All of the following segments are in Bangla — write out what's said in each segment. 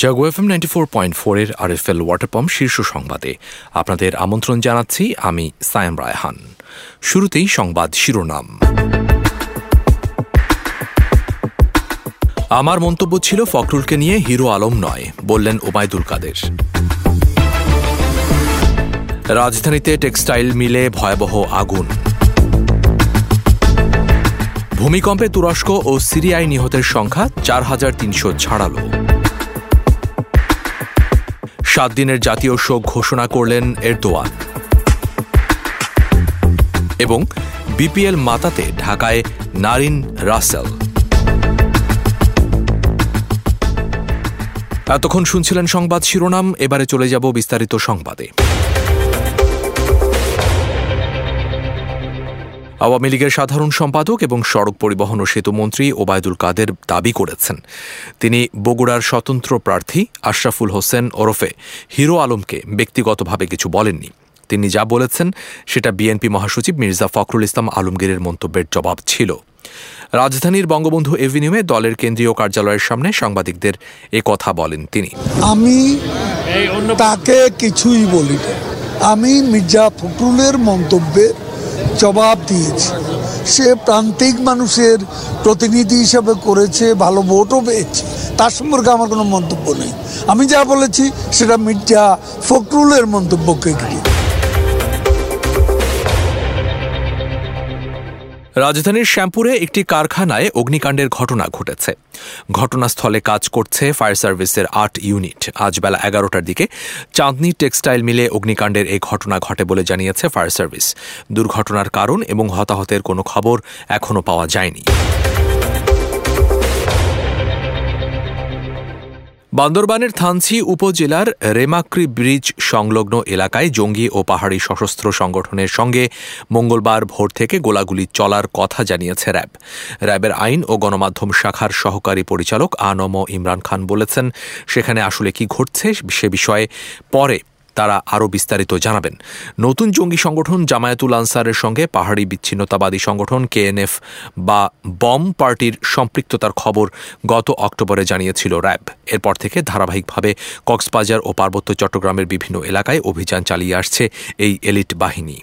Jago F M ninety four point ফোরের আর এফ এল ওয়াটার পাম্প শীর্ষ সংবাদে। আপনাদের আমন্ত্রণ জানাচ্ছি আমি সায়েম রায়হান। শুরুতেই সংবাদ শিরোনাম। আমার মন্তব্য ছিল ফখরুলকে নিয়ে হিরো আলম নয়, বললেন ওবায়দুল কাদের। রাজধানীতে টেক্সটাইল মিলে ভয়াবহ আগুন। ভূমিকম্পে তুরস্ক ও সিরিয়ায় নিহতের সংখ্যা চার হাজার তিনশো ছাড়ালো। সাত দিনের জাতীয় শোক ঘোষণা করলেন এরদোয়ান। এবং বিপিএল মাতাতে ঢাকায় নারিন রাসেল। এতক্ষণ শুনছিলেন সংবাদ শিরোনাম, এবারে চলে যাব বিস্তারিত সংবাদে। আওয়ামী লীগের সাধারণ সম্পাদক এবং সড়ক পরিবহন ও সেতুমন্ত্রী ওবায়দুল কাদের দাবি করেছেন। তিনি বগুড়ার স্বতন্ত্র প্রার্থী আশরাফুল হোসেন ওরফে হিরো আলমকে ব্যক্তিগতভাবে কিছু বলেননি। তিনি যা বলেছেন, সেটা বিএনপি মহাসচিব মির্জা ফখরুল ইসলাম আলমগীরের মন্তব্যের জবাব ছিল। রাজধানীর বঙ্গবন্ধু এভিনিউয়ে দলের কেন্দ্রীয় কার্যালয়ের সামনে সাংবাদিকদের এ কথা বলেন তিনি। আমি তাকে কিছুই বলি আমি মির্জা ফখরুলের মন্তব্যের জবাব দিয়েছে। সে প্রান্তিক মানুষের প্রতিনিধি হিসাবে করেছে, ভালো ভোটও পেয়েছে। তার সম্পর্কে আমার কোনো মন্তব্য নেই। আমি যা বলেছি, সেটা মির্জা ফখরুলের মন্তব্যকে ঘিরে। রাজধানীর শ্যামপুরে একটি কারখানায় অগ্নিকাণ্ডের ঘটনা ঘটেছে। ঘটনাস্থলে কাজ করছে ফায়ার সার্ভিসের আট ইউনিট। আজ বেলা এগারোটার দিকে চাঁদনি টেক্সটাইল মিলে অগ্নিকাণ্ডের এই ঘটনা ঘটে বলে জানিয়েছে ফায়ার সার্ভিস। দুর্ঘটনার কারণ এবং হতাহতের কোনো খবর এখনও পাওয়া যায়নি। বান্দরবানের থানসি উপজেলার রেমাক্রি ব্রিজ সংলগ্ন এলাকায় জঙ্গি ও পাহাড়ি সশস্ত্র সংগঠনের সঙ্গে মঙ্গলবার ভোর থেকে গোলাগুলি চলার কথা জানিয়েছে র্যাব। র্যাবের আইন ও গণমাধ্যম শাখার সহকারী পরিচালক আনম ইমরান খান বলেছেন, সেখানে আসলে কি ঘটছে সে বিষয়ে পরে তারা আরও বিস্তারিত জানাবেন। নতুন জঙ্গি সংগঠন জামায়াতুল আনসারের সঙ্গে পাহাড়ি বিচ্ছিন্নতাবাদী সংগঠন কেএনএফ বা বম পার্টির সম্পৃক্ততার খবর গত অক্টোবরে জানিয়েছিল র্যাব। এরপর থেকে ধারাবাহিকভাবে কক্সবাজার ও পার্বত্য চট্টগ্রামের বিভিন্ন এলাকায় অভিযান চালিয়ে আসছে এই এলিট বাহিনী।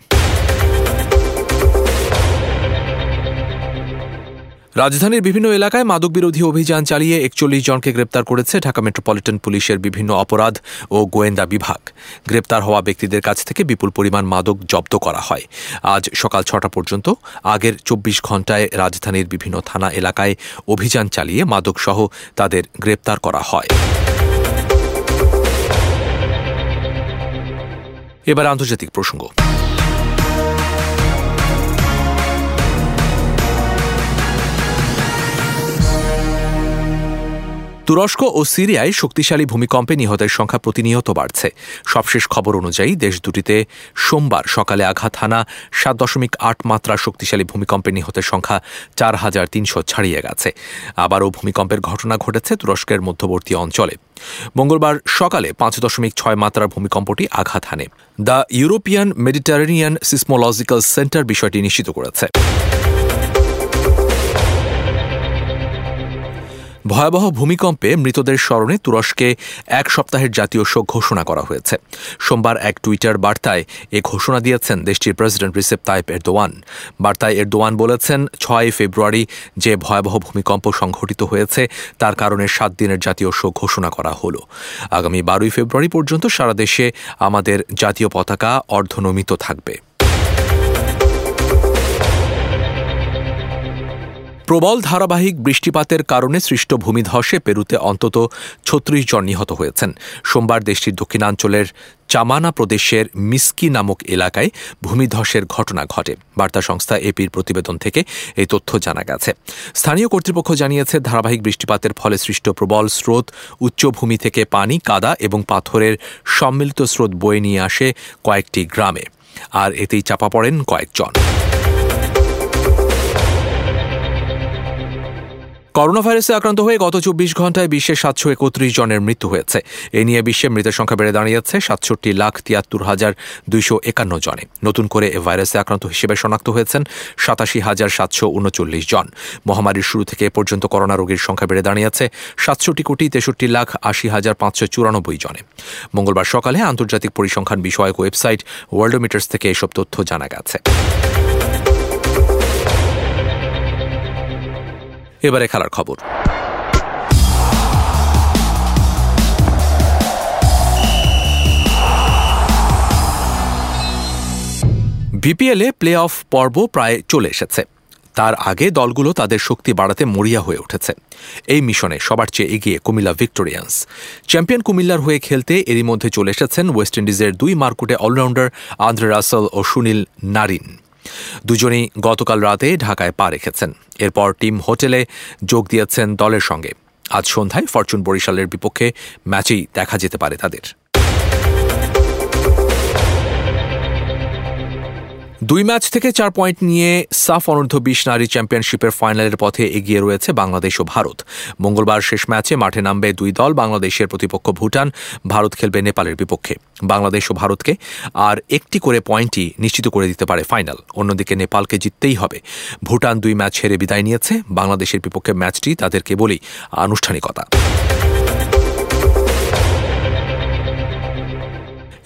রাজধানীর বিভিন্ন এলাকায় মাদক বিরোধী অভিযান চালিয়ে একচল্লিশ জনকে গ্রেপ্তার করেছে ঢাকা মেট্রোপলিটন পুলিশের বিভিন্ন অপরাধ ও গোয়েন্দা বিভাগ। গ্রেপ্তার হওয়া ব্যক্তিদের কাছ থেকে বিপুল পরিমাণ মাদক জব্দ করা হয়। আজ সকাল ছটা পর্যন্ত আগের চব্বিশ ঘণ্টায় রাজধানীর বিভিন্ন থানা এলাকায় অভিযান চালিয়ে মাদকসহ তাদের গ্রেপ্তার করা হয়। এবার আন্তর্জাতিক প্রসঙ্গ। তুরস্ক ও সিরিয়ায় শক্তিশালী ভূমিকম্পে নিহতের সংখ্যা প্রতিনিয়ত বাড়ছে। সবশেষ খবর অনুযায়ী দেশ দুটিতে সোমবার সকালে আঘাত হানা সাত দশমিক আট মাত্রা শক্তিশালী ভূমিকম্পে নিহতের সংখ্যা চার হাজার তিনশো ছাড়িয়ে গেছে। আবারও ভূমিকম্পের ঘটনা ঘটেছে তুরস্কের মধ্যবর্তী অঞ্চলে। মঙ্গলবার সকালে পাঁচ দশমিক ছয় মাত্রার ভূমিকম্পটি আঘাত হানে। The European Mediterranean seismological centre বিষয়টি নিশ্চিত করেছে। ভয়াবহ ভূমিকম্পে মৃতদের স্মরণে তুরস্কে এক সপ্তাহের জাতীয় শোক ঘোষণা করা হয়েছে। সোমবার এক টুইটার বার্তায় এ ঘোষণা দিয়েছেন দেশটির প্রেসিডেন্ট রিসেপ তাইপ এরদোয়ান। বার্তায় এরদোয়ান বলেছেন, ছয় ফেব্রুয়ারি যে ভয়াবহ ভূমিকম্প সংঘটিত হয়েছে, তার কারণে সাত দিনের জাতীয় শোক ঘোষণা করা হল। আগামী বারোই ফেব্রুয়ারি পর্যন্ত সারা দেশে আমাদের জাতীয় পতাকা অর্ধনমিত থাকবে। প্রবল ধারাবাহিক বৃষ্টিপাতের কারণে সৃষ্ট ভূমিধসে পেরুতে অন্তত ছত্রিশ জন নিহত হয়েছেন। সোমবার দেশটির দক্ষিণাঞ্চলের চামানা প্রদেশের মিসকি নামক এলাকায় ভূমিধসের ঘটনা ঘটে। বার্তা সংস্থা এপির প্রতিবেদন থেকে এই তথ্য জানা গেছে। স্থানীয় কর্তৃপক্ষ জানিয়েছে, ধারাবাহিক বৃষ্টিপাতের ফলে সৃষ্ট প্রবল স্রোত উচ্চভূমি থেকে পানি, কাদা এবং পাথরের সম্মিলিত স্রোত বয়ে নিয়ে আসে কয়েকটি গ্রামে। আর এতেই চাপা পড়েন কয়েকজন। করোনা ভাইরাসে আক্রান্ত হয়ে গত চব্বিশ ঘন্টায় বিশ্বে সাতশো একত্রিশ জনের মৃত্যু হয়েছে। এ নিয়ে বিশ্বে মৃতের সংখ্যা বেড়ে দাঁড়িয়েছে সাতষট্টি লাখ তিয়াত্তর হাজার দুইশো একান্ন জনে। নতুন করে এ ভাইরাসে আক্রান্ত হিসেবে শনাক্ত হয়েছেন সাতাশি হাজার সাতশো উনচল্লিশ জন। মহামারীর শুরু থেকে এ পর্যন্ত করোনা রোগীর সংখ্যা বেড়ে দাঁড়িয়েছে সাতষট্টি কোটি তেষট্টি লাখ আশি হাজার পাঁচশো চুরানব্বই জনে। মঙ্গলবার সকালে আন্তর্জাতিক পরিসংখ্যান বিষয়ক ওয়েবসাইট ওয়ার্ল্ডোমিটার্স থেকে এসব তথ্য জানা গেছে। এবারে খেলার খবর। বিপিএলে প্লে অফ পর্ব প্রায় চলে এসেছে। তার আগে দলগুলো তাদের শক্তি বাড়াতে মরিয়া হয়ে উঠেছে। এই মিশনে সবার চেয়ে এগিয়ে কুমিল্লা ভিক্টোরিয়ান্স। চ্যাম্পিয়ন কুমিল্লার হয়ে খেলতে এরই মধ্যে চলে এসেছেন ওয়েস্ট ইন্ডিজের দুই মার্কুটে অলরাউন্ডার আন্দ্রে রাসেল ও সুনীল নারিন। দুজনেই গতকাল রাতে ঢাকায় পা রেখেছেন। এরপর টিম হোটেলে যোগ দিয়েছেন দলের সঙ্গে। আজ সন্ধ্যায় ফরচুন বরিশালের বিপক্ষে ম্যাচেই দেখা যেতে পারে তাদের। দুই ম্যাচ থেকে চার পয়েন্ট নিয়ে সাফ অনূর্ধ্ব বিশ নারী চ্যাম্পিয়নশিপের ফাইনালের পথে এগিয়ে রয়েছে বাংলাদেশ ও ভারত। মঙ্গলবার শেষ ম্যাচে মাঠে নামবে দুই দল, বাংলাদেশের প্রতিপক্ষ ভুটান, ভারত খেলবে নেপালের বিপক্ষে। বাংলাদেশ ও ভারতকে আর একটি করে পয়েন্টই নিশ্চিত করে দিতে পারে ফাইনাল। অন্যদিকে নেপালকে জিততেই হবে। ভুটান দুই ম্যাচ হেরে বিদায় নিয়েছে। বাংলাদেশের বিপক্ষে ম্যাচটি তাদের কেবলই আনুষ্ঠানিকতা।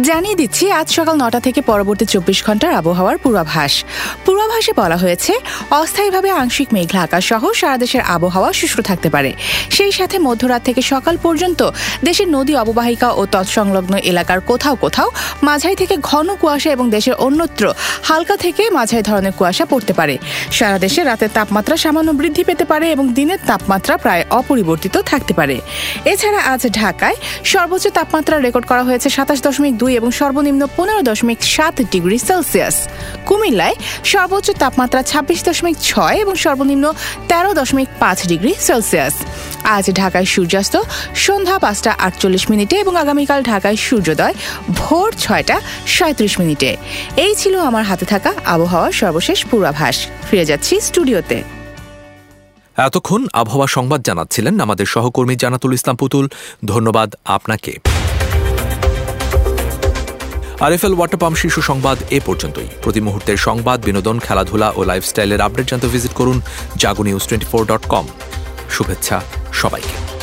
জানিয়ে দিচ্ছি, আজ সকাল নটা থেকে পরবর্তী চব্বিশ ঘণ্টার আবহাওয়ার পূর্বাভাস। পূর্বাভাসে বলা হয়েছে, অস্থায়ীভাবে আংশিক মেঘলা আকাশ সহ সারা দেশের আবহাওয়া শুষ্ক থাকতে পারে। সেই সাথে মধ্যরাত থেকে সকাল পর্যন্ত দেশের নদী অববাহিকা ও তৎসংলগ্ন এলাকার কোথাও কোথাও মাঝারি থেকে ঘন কুয়াশা এবং দেশের অন্যত্র হালকা থেকে মাঝারি ধরনের কুয়াশা পড়তে পারে। সারা দেশে রাতের তাপমাত্রা সামান্য বৃদ্ধি পেতে পারে এবং দিনের তাপমাত্রা প্রায় অপরিবর্তিত থাকতে পারে। এছাড়া আজ ঢাকায় সর্বোচ্চ তাপমাত্রা রেকর্ড করা হয়েছে সাতাশ দশমিক দুই এবং সর্বনিম্ন পনেরো দশমিক সাত ডিগ্রি সেলসিয়াস। কুমিল্লায় সর্বোচ্চ তাপমাত্রা ছাব্বিশ দশমিক ছয় এবং সর্বনিম্ন তেরো দশমিক পাঁচ ডিগ্রি সেলসিয়াস। আজ ঢাকায় সূর্যাস্ত, সন্ধ্যা পাঁচটা আটচল্লিশ মিনিটে এবং আগামীকাল ঢাকায় সূর্যোদয় ভোর ছয়টা সাঁত্রিশ মিনিটে। এই ছিল আমার হাতে থাকা আবহাওয়ার সর্বশেষ পূর্বাভাস। ফিরে যাচ্ছি স্টুডিওতে। এতক্ষণ আবহাওয়া সংবাদ জানাচ্ছিলেন আমাদের সহকর্মী জানাতুল ইসলাম পুতুল। ধন্যবাদ আপনাকে। আরএফএল ওয়াটার পাম্প শীর্ষ সংবাদ এ পর্যন্তই। প্রতি মুহূর্তের সংবাদ, বিনোদন, খেলাধুলা ও লাইফস্টাইলের আপডেট জানতে ভিজিট করুন Jago news twenty four dot com শুভেচ্ছা সবাইকে।